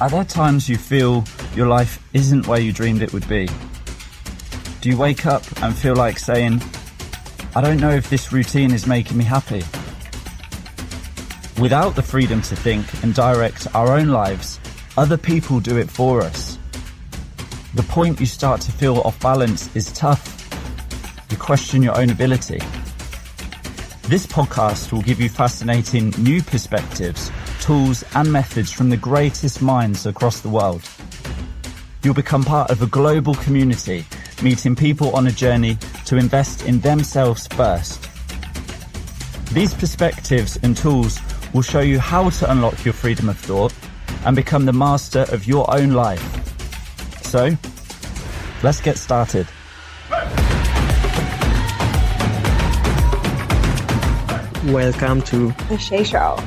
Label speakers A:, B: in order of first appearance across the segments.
A: Are there times you feel your life isn't where you dreamed it would be? Do you wake up and feel like saying, I don't know if this routine is making me happy? Without the freedom to think and direct our own lives, other people do it for us. The point you start to feel off balance is tough. You question your own ability. This podcast will give you fascinating new perspectives tools and methods from the greatest minds across the world. You'll become part of a global community, meeting people on a journey to invest in themselves first. These perspectives and tools will show you how to unlock your freedom of thought and become the master of your own life. So, let's get started.
B: Welcome to
C: The Shay Show.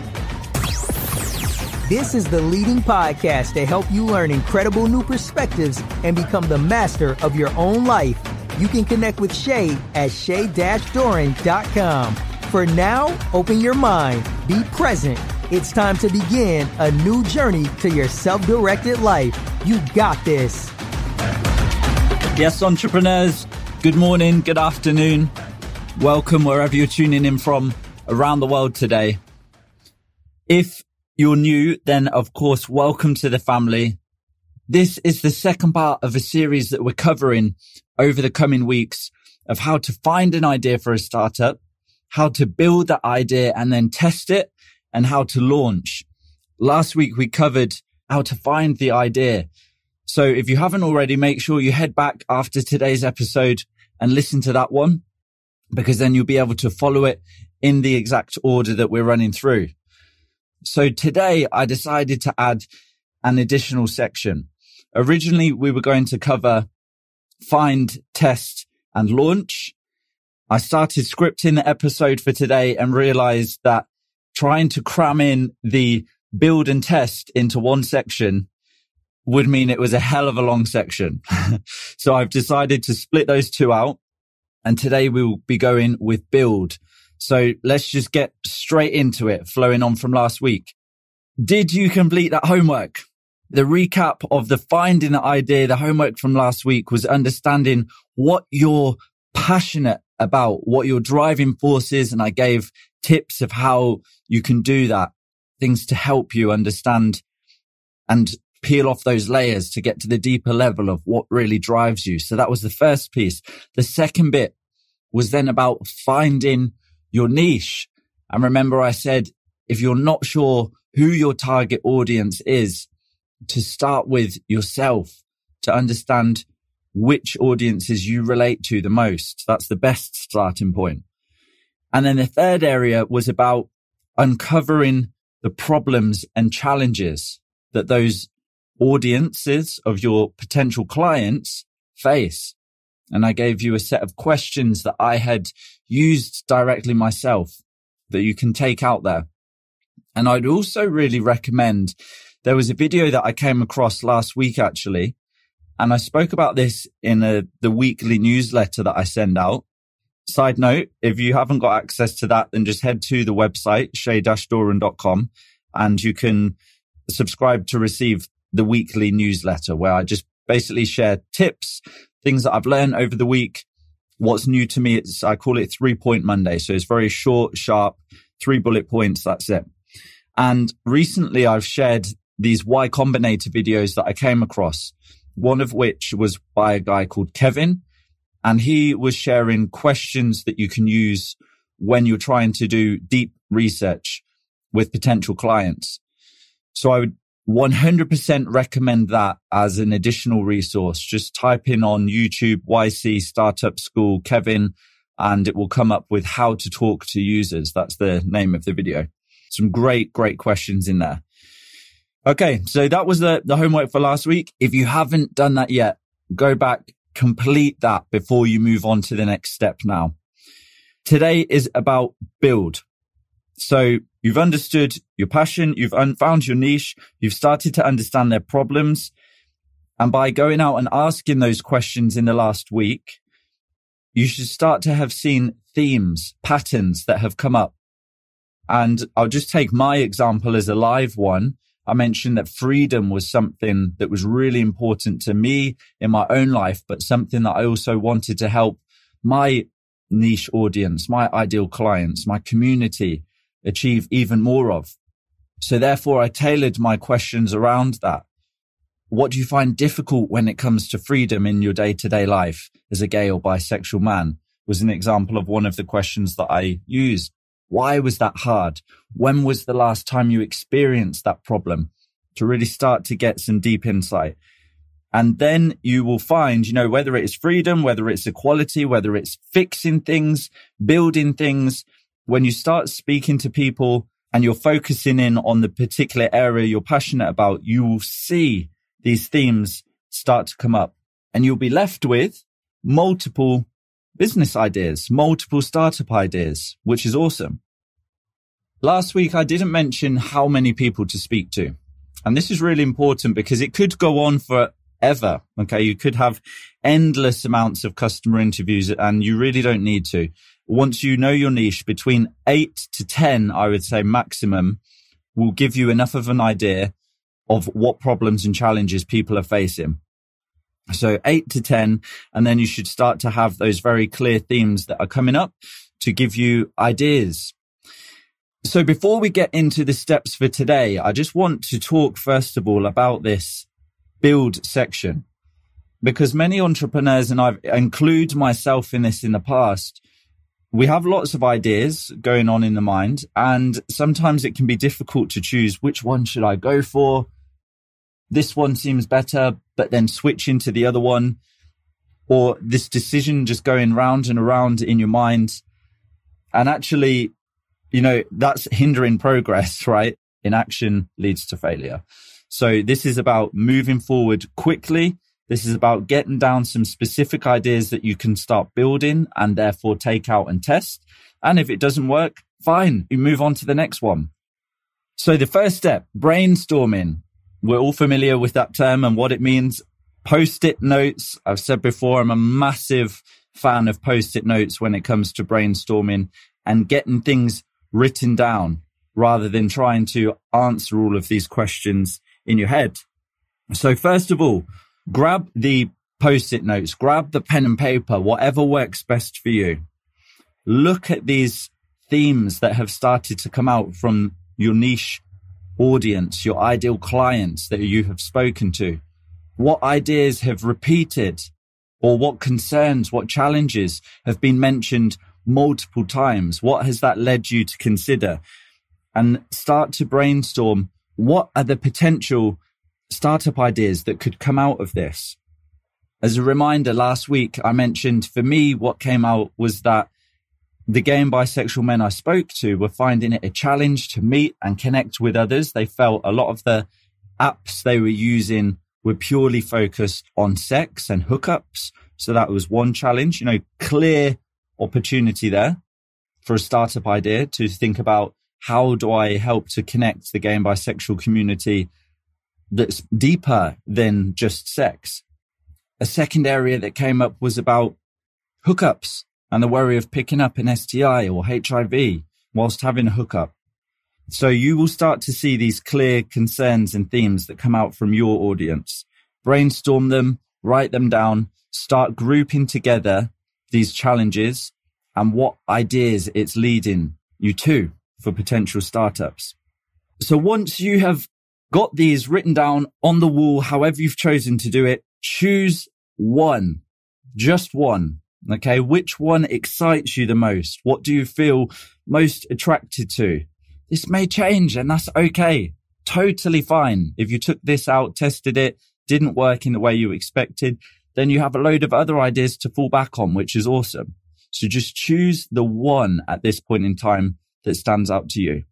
B: This is the leading podcast to help you learn incredible new perspectives and become the master of your own life. You can connect with Shay at shay-doran.com. For now, open your mind, be present. It's time to begin a new journey to your self-directed life. You got this.
A: Yes, entrepreneurs, good morning, good afternoon. Welcome wherever you're tuning in from around the world today. If you're new, then of course, welcome to the family. This is the second part of a series that we're covering over the coming weeks of how to find an idea for a startup, how to build that idea and then test it and how to launch. Last week we covered how to find the idea. So if you haven't already, make sure you head back after today's episode and listen to that one because then you'll be able to follow it in the exact order that we're running through. So today I decided to add an additional section. Originally, we were going to cover find, test and launch. I started scripting the episode for today and realized that trying to cram in the build and test into one section would mean it was a hell of a long section. so I've decided to split those two out. And today we will be going with build. So let's just get straight into it, flowing on from last week. Did you complete that homework? The recap of the finding the idea, the homework from last week was understanding what you're passionate about, what your driving force is. And I gave tips of how you can do that, things to help you understand and peel off those layers to get to the deeper level of what really drives you. So that was the first piece. The second bit was then about finding your niche. And remember I said, if you're not sure who your target audience is, to start with yourself to understand which audiences you relate to the most. That's the best starting point. And then the third area was about uncovering the problems and challenges that those audiences of your potential clients face. And I gave you a set of questions that I had used directly myself that you can take out there. And I'd also really recommend there was a video that I came across last week, actually. And I spoke about this in a, the weekly newsletter that I send out. Side note, if you haven't got access to that, then just head to the website, shay-doran.com and you can subscribe to receive the weekly newsletter where I just basically share tips, things that I've learned over the week. What's new to me? It's, I call it three point Monday. So it's very short, sharp, three bullet points. That's it. And recently I've shared these Y Combinator videos that I came across, one of which was by a guy called Kevin. And he was sharing questions that you can use when you're trying to do deep research with potential clients. So I would 100% recommend that as an additional resource. Just type in on YouTube YC Startup School Kevin and it will come up with how to talk to users. That's the name of the video. Some great, great questions in there. Okay. So that was the, the homework for last week. If you haven't done that yet, go back, complete that before you move on to the next step now. Today is about build. So you've understood your passion. You've un- found your niche. You've started to understand their problems. And by going out and asking those questions in the last week, you should start to have seen themes, patterns that have come up. And I'll just take my example as a live one. I mentioned that freedom was something that was really important to me in my own life, but something that I also wanted to help my niche audience, my ideal clients, my community achieve even more of. So therefore I tailored my questions around that. What do you find difficult when it comes to freedom in your day to day life as a gay or bisexual man was an example of one of the questions that I used. Why was that hard? When was the last time you experienced that problem to really start to get some deep insight? And then you will find, you know, whether it is freedom, whether it's equality, whether it's fixing things, building things, when you start speaking to people and you're focusing in on the particular area you're passionate about, you will see these themes start to come up and you'll be left with multiple business ideas, multiple startup ideas, which is awesome. Last week, I didn't mention how many people to speak to. And this is really important because it could go on forever. Okay. You could have endless amounts of customer interviews and you really don't need to. Once you know your niche between eight to 10, I would say maximum will give you enough of an idea of what problems and challenges people are facing. So eight to 10, and then you should start to have those very clear themes that are coming up to give you ideas. So before we get into the steps for today, I just want to talk first of all about this build section because many entrepreneurs, and I include myself in this in the past, we have lots of ideas going on in the mind and sometimes it can be difficult to choose which one should I go for? this one seems better, but then switch into the other one, or this decision just going round and around in your mind. And actually, you know, that's hindering progress, right? Inaction leads to failure. So this is about moving forward quickly. This is about getting down some specific ideas that you can start building and therefore take out and test. And if it doesn't work, fine, you move on to the next one. So the first step, brainstorming. We're all familiar with that term and what it means. Post-it notes. I've said before, I'm a massive fan of post-it notes when it comes to brainstorming and getting things written down rather than trying to answer all of these questions in your head. So first of all, grab the post-it notes, grab the pen and paper, whatever works best for you. Look at these themes that have started to come out from your niche audience, your ideal clients that you have spoken to? What ideas have repeated or what concerns, what challenges have been mentioned multiple times? What has that led you to consider? And start to brainstorm what are the potential startup ideas that could come out of this? As a reminder, last week I mentioned for me, what came out was that the gay and bisexual men I spoke to were finding it a challenge to meet and connect with others. They felt a lot of the apps they were using were purely focused on sex and hookups. So that was one challenge, you know, clear opportunity there for a startup idea to think about how do I help to connect the gay and bisexual community that's deeper than just sex. A second area that came up was about hookups and the worry of picking up an STI or HIV whilst having a hookup. So you will start to see these clear concerns and themes that come out from your audience. Brainstorm them, write them down, start grouping together these challenges and what ideas it's leading you to for potential startups. So once you have got these written down on the wall, however you've chosen to do it, choose one, just one Okay. Which one excites you the most? What do you feel most attracted to? This may change and that's okay. Totally fine. If you took this out, tested it, didn't work in the way you expected, then you have a load of other ideas to fall back on, which is awesome. So just choose the one at this point in time that stands out to you.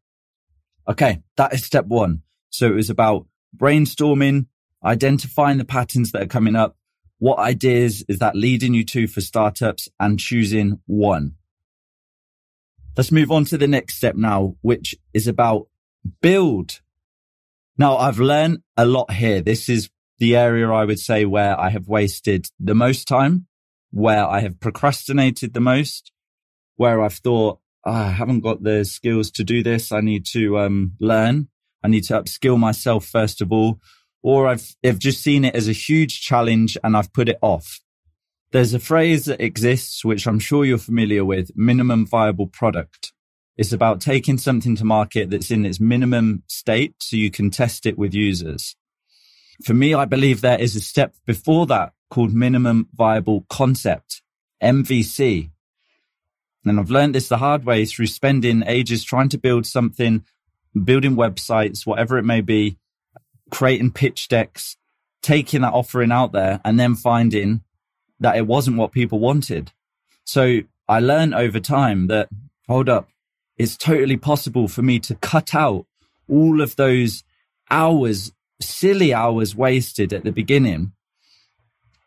A: Okay. That is step one. So it was about brainstorming, identifying the patterns that are coming up, what ideas is that leading you to for startups and choosing one? Let's move on to the next step now, which is about build. Now I've learned a lot here. This is the area I would say where I have wasted the most time, where I have procrastinated the most, where I've thought, oh, I haven't got the skills to do this. I need to um, learn I need to upskill myself first of all, or I've, I've just seen it as a huge challenge and I've put it off. There's a phrase that exists, which I'm sure you're familiar with, minimum viable product. It's about taking something to market that's in its minimum state so you can test it with users. For me, I believe there is a step before that called minimum viable concept, MVC. And I've learned this the hard way through spending ages trying to build something, building websites, whatever it may be, creating pitch decks, taking that offering out there and then finding that it wasn't what people wanted. So I learned over time that, hold up, it's totally possible for me to cut out all of those hours, silly hours wasted at the beginning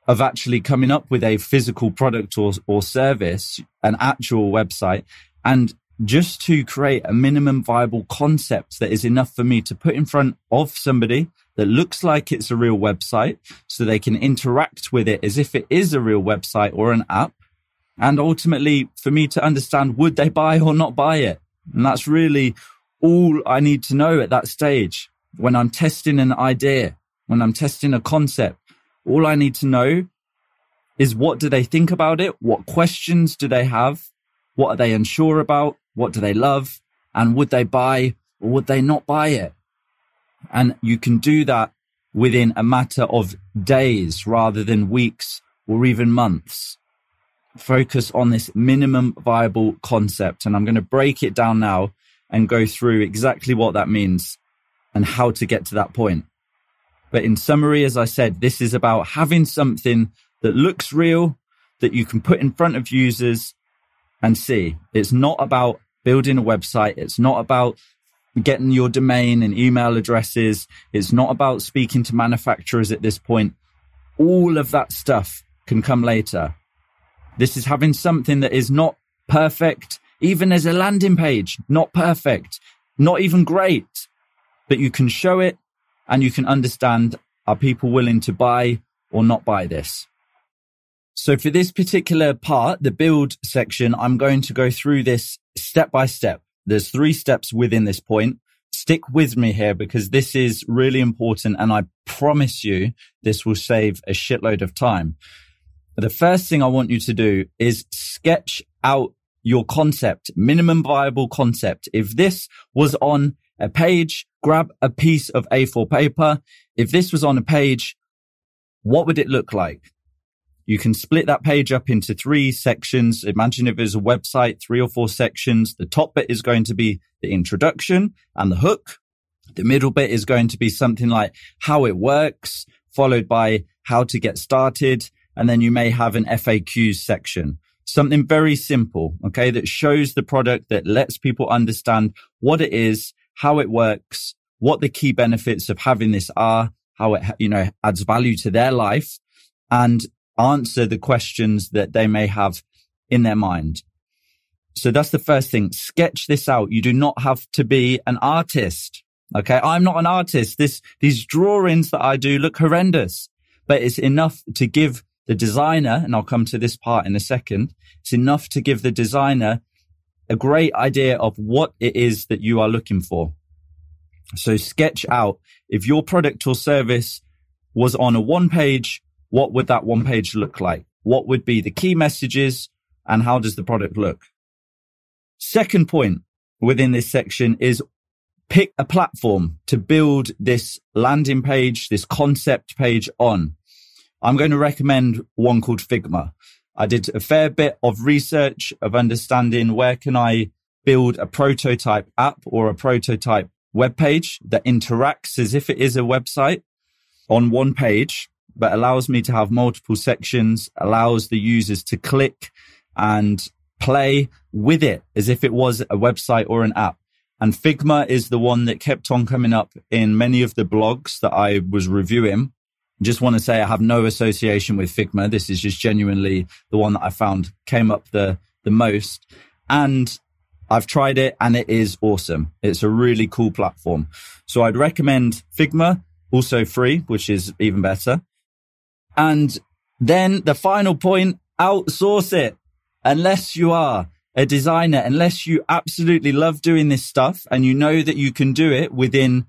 A: of actually coming up with a physical product or, or service, an actual website, and just to create a minimum viable concept that is enough for me to put in front of somebody that looks like it's a real website so they can interact with it as if it is a real website or an app. And ultimately for me to understand, would they buy or not buy it? And that's really all I need to know at that stage. When I'm testing an idea, when I'm testing a concept, all I need to know is what do they think about it? What questions do they have? What are they unsure about? What do they love? And would they buy or would they not buy it? And you can do that within a matter of days rather than weeks or even months. Focus on this minimum viable concept. And I'm going to break it down now and go through exactly what that means and how to get to that point. But in summary, as I said, this is about having something that looks real that you can put in front of users and see. It's not about building a website. It's not about getting your domain and email addresses. It's not about speaking to manufacturers at this point. All of that stuff can come later. This is having something that is not perfect, even as a landing page, not perfect, not even great, but you can show it and you can understand are people willing to buy or not buy this? So for this particular part, the build section, I'm going to go through this step by step. There's three steps within this point. Stick with me here because this is really important. And I promise you this will save a shitload of time. The first thing I want you to do is sketch out your concept, minimum viable concept. If this was on a page, grab a piece of A4 paper. If this was on a page, what would it look like? You can split that page up into three sections. Imagine if there's a website, three or four sections. The top bit is going to be the introduction and the hook. The middle bit is going to be something like how it works, followed by how to get started. And then you may have an FAQs section, something very simple. Okay. That shows the product that lets people understand what it is, how it works, what the key benefits of having this are, how it, you know, adds value to their life and answer the questions that they may have in their mind. So that's the first thing. Sketch this out. You do not have to be an artist. Okay. I'm not an artist. This, these drawings that I do look horrendous, but it's enough to give the designer, and I'll come to this part in a second. It's enough to give the designer a great idea of what it is that you are looking for. So sketch out if your product or service was on a one page what would that one page look like? What would be the key messages and how does the product look? Second point within this section is pick a platform to build this landing page, this concept page on. I'm going to recommend one called Figma. I did a fair bit of research of understanding where can I build a prototype app or a prototype web page that interacts as if it is a website on one page but allows me to have multiple sections, allows the users to click and play with it as if it was a website or an app. And Figma is the one that kept on coming up in many of the blogs that I was reviewing. Just want to say I have no association with Figma. This is just genuinely the one that I found came up the, the most. And I've tried it and it is awesome. It's a really cool platform. So I'd recommend Figma, also free, which is even better. And then the final point, outsource it. Unless you are a designer, unless you absolutely love doing this stuff and you know that you can do it within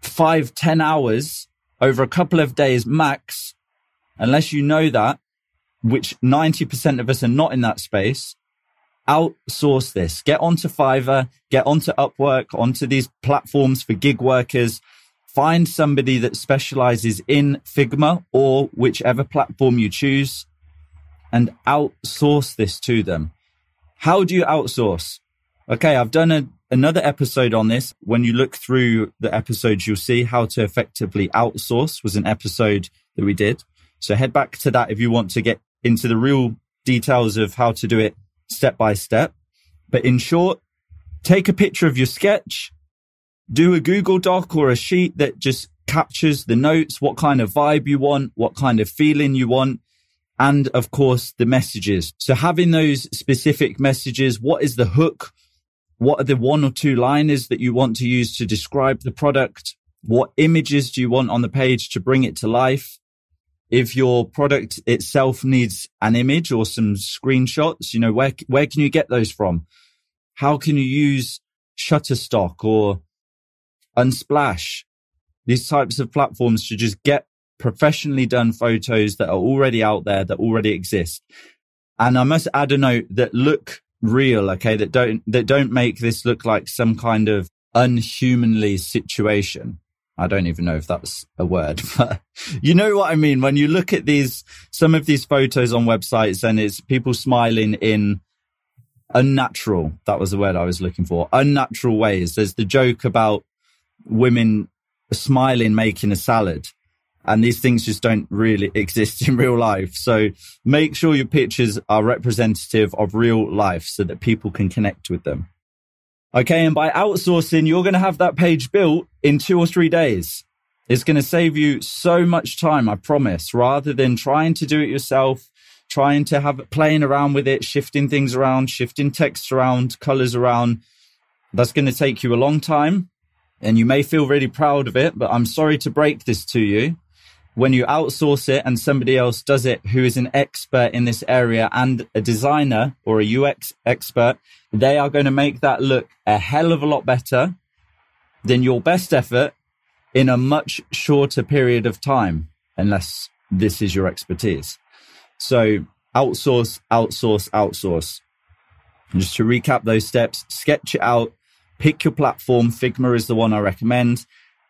A: five, ten hours over a couple of days max, unless you know that, which 90% of us are not in that space, outsource this. Get onto Fiverr, get onto Upwork, onto these platforms for gig workers. Find somebody that specializes in Figma or whichever platform you choose and outsource this to them. How do you outsource? Okay, I've done a, another episode on this. When you look through the episodes, you'll see how to effectively outsource was an episode that we did. So head back to that if you want to get into the real details of how to do it step by step. But in short, take a picture of your sketch, do a Google Doc or a sheet that just captures the notes, what kind of vibe you want, what kind of feeling you want. And of course, the messages. So having those specific messages, what is the hook? What are the one or two liners that you want to use to describe the product? What images do you want on the page to bring it to life? if your product itself needs an image or some screenshots, you know, where, where can you get those from? How can you use Shutterstock or Unsplash? These types of platforms to just get professionally done photos that are already out there, that already exist. And I must add a note that look real, okay, that don't, that don't make this look like some kind of unhumanly situation. I don't even know if that's a word, but you know what I mean? When you look at these, some of these photos on websites and it's people smiling in unnatural. That was the word I was looking for. Unnatural ways. There's the joke about women smiling, making a salad. And these things just don't really exist in real life. So make sure your pictures are representative of real life so that people can connect with them. Okay. And by outsourcing, you're going to have that page built in two or three days. It's going to save you so much time, I promise, rather than trying to do it yourself, trying to have playing around with it, shifting things around, shifting text around, colors around. That's going to take you a long time and you may feel really proud of it, but I'm sorry to break this to you when you outsource it and somebody else does it who is an expert in this area and a designer or a UX expert, they are going to make that look a hell of a lot better than your best effort in a much shorter period of time, unless this is your expertise. So outsource, outsource, outsource. And just to recap those steps, sketch it out, pick your platform. Figma is the one I recommend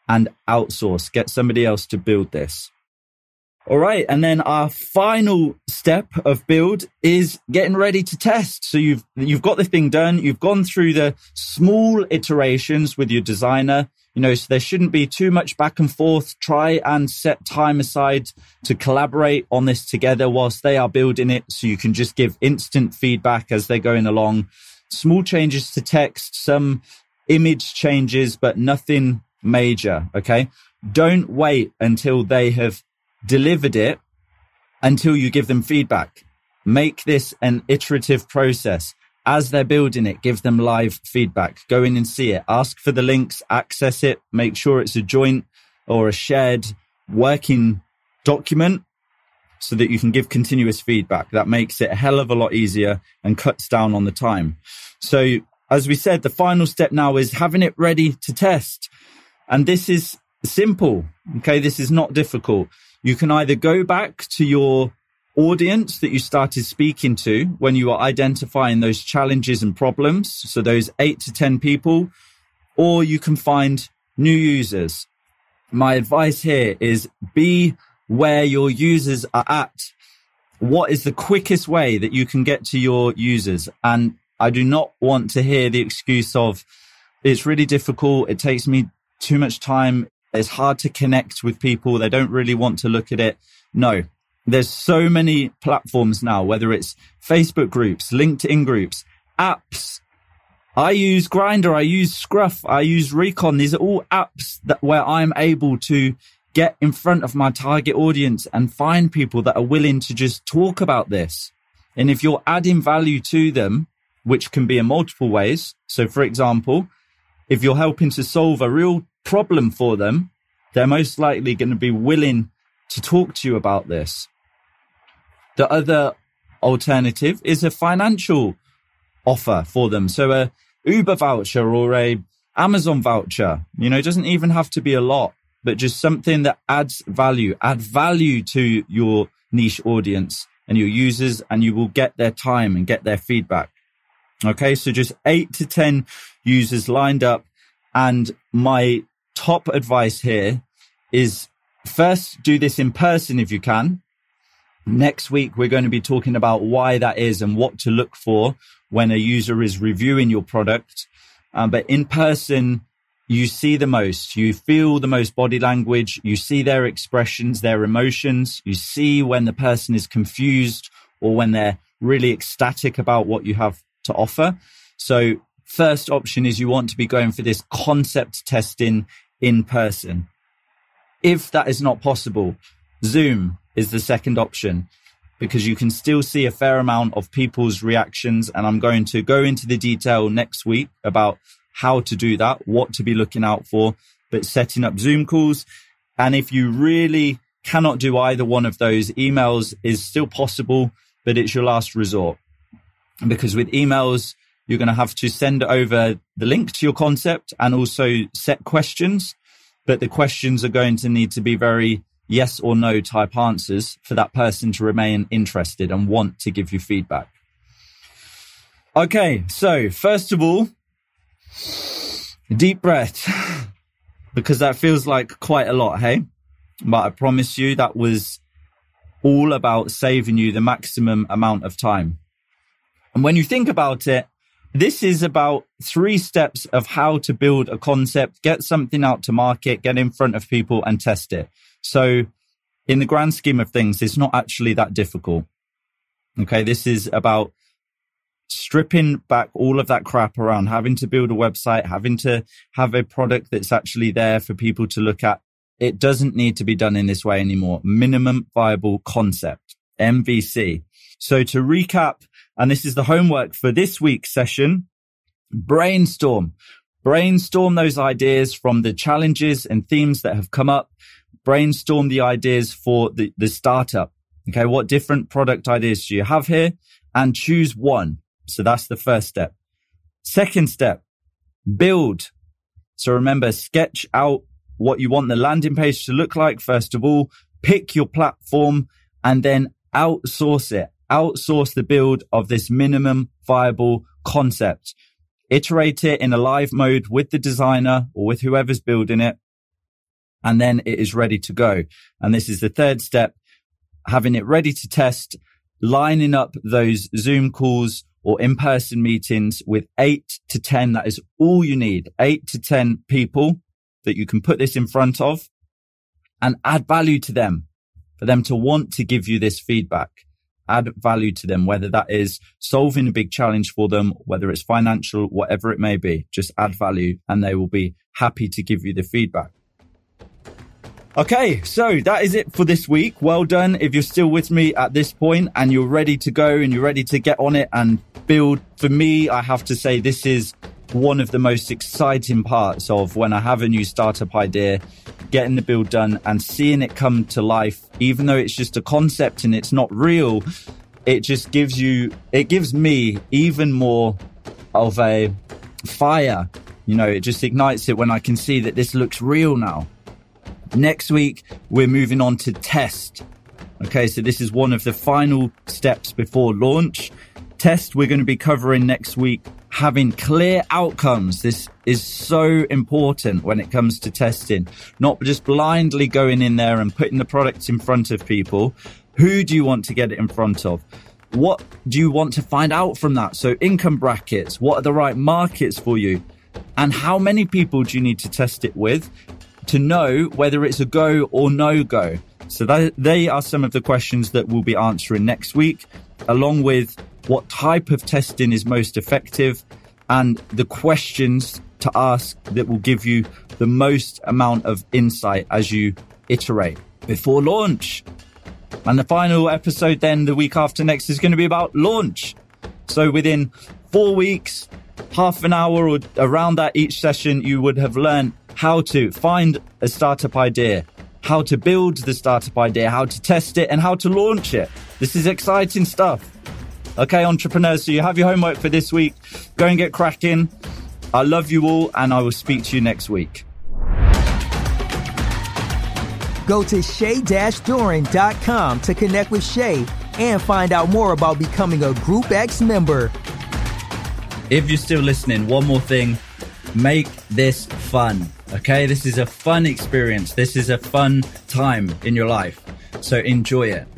A: and outsource. Get somebody else to build this. All right. And then our final step of build is getting ready to test. So you've, you've got the thing done. You've gone through the small iterations with your designer. You know, so there shouldn't be too much back and forth. Try and set time aside to collaborate on this together whilst they are building it. So you can just give instant feedback as they're going along. Small changes to text, some image changes, but nothing major. Okay. Don't wait until they have delivered it until you give them feedback. Make this an iterative process. As they're building it, give them live feedback. Go in and see it. Ask for the links, access it, make sure it's a joint or a shared working document so that you can give continuous feedback. That makes it a hell of a lot easier and cuts down on the time. So as we said, the final step now is having it ready to test. And this is simple. Okay. This is not difficult. You can either go back to your audience that you started speaking to when you were identifying those challenges and problems. So those eight to 10 people, or you can find new users. My advice here is be where your users are at. What is the quickest way that you can get to your users? And I do not want to hear the excuse of it's really difficult. It takes me too much time. It's hard to connect with people. They don't really want to look at it. No, there's so many platforms now, whether it's Facebook groups, LinkedIn groups, apps. I use Grindr. I use Scruff. I use Recon. These are all apps that where I'm able to get in front of my target audience and find people that are willing to just talk about this. And if you're adding value to them, which can be in multiple ways. So for example, if you're helping to solve a real problem for them, they're most likely going to be willing to talk to you about this. The other alternative is a financial offer for them. So a Uber voucher or a Amazon voucher. You know, it doesn't even have to be a lot, but just something that adds value, add value to your niche audience and your users and you will get their time and get their feedback. Okay. So just eight to 10 users lined up. And my top advice here is first do this in person if you can. Next week, we're going to be talking about why that is and what to look for when a user is reviewing your product. Um, but in person, you see the most, you feel the most body language, you see their expressions, their emotions, you see when the person is confused or when they're really ecstatic about what you have to offer. So first option is you want to be going for this concept testing in person. If that is not possible, Zoom is the second option because you can still see a fair amount of people's reactions. And I'm going to go into the detail next week about how to do that, what to be looking out for, but setting up Zoom calls. And if you really cannot do either one of those, emails is still possible, but it's your last resort. Because with emails, you're going to have to send over the link to your concept and also set questions. But the questions are going to need to be very yes or no type answers for that person to remain interested and want to give you feedback. Okay. So first of all, deep breath because that feels like quite a lot. Hey, but I promise you that was all about saving you the maximum amount of time. And when you think about it, this is about three steps of how to build a concept, get something out to market, get in front of people and test it. So in the grand scheme of things, it's not actually that difficult. Okay. This is about stripping back all of that crap around having to build a website, having to have a product that's actually there for people to look at. It doesn't need to be done in this way anymore. Minimum viable concept, MVC. So to recap, and this is the homework for this week's session. Brainstorm. Brainstorm those ideas from the challenges and themes that have come up. Brainstorm the ideas for the, the startup. Okay. What different product ideas do you have here? And choose one. So that's the first step. Second step, build. So remember, sketch out what you want the landing page to look like. First of all, pick your platform and then outsource it outsource the build of this minimum viable concept. Iterate it in a live mode with the designer or with whoever's building it. And then it is ready to go. And this is the third step, having it ready to test, lining up those Zoom calls or in-person meetings with eight to 10. That is all you need. Eight to 10 people that you can put this in front of and add value to them for them to want to give you this feedback add value to them, whether that is solving a big challenge for them, whether it's financial, whatever it may be, just add value and they will be happy to give you the feedback. Okay, so that is it for this week. Well done. If you're still with me at this point and you're ready to go and you're ready to get on it and build, for me, I have to say this is one of the most exciting parts of when I have a new startup idea getting the build done and seeing it come to life, even though it's just a concept and it's not real, it just gives you, it gives me even more of a fire. You know, it just ignites it when I can see that this looks real now. Next week, we're moving on to test. Okay, so this is one of the final steps before launch. Test we're going to be covering next week having clear outcomes. This is so important when it comes to testing, not just blindly going in there and putting the products in front of people. Who do you want to get it in front of? What do you want to find out from that? So income brackets, what are the right markets for you? And how many people do you need to test it with to know whether it's a go or no go? So that, they are some of the questions that we'll be answering next week, along with what type of testing is most effective, and the questions to ask that will give you the most amount of insight as you iterate before launch. And the final episode then the week after next is going to be about launch. So within four weeks, half an hour or around that each session, you would have learned how to find a startup idea, how to build the startup idea, how to test it and how to launch it. This is exciting stuff. Okay, entrepreneurs, so you have your homework for this week. Go and get cracking. I love you all, and I will speak to you next week.
B: Go to shay-doran.com to connect with Shay and find out more about becoming a Group X member.
A: If you're still listening, one more thing make this fun. Okay, this is a fun experience. This is a fun time in your life. So enjoy it.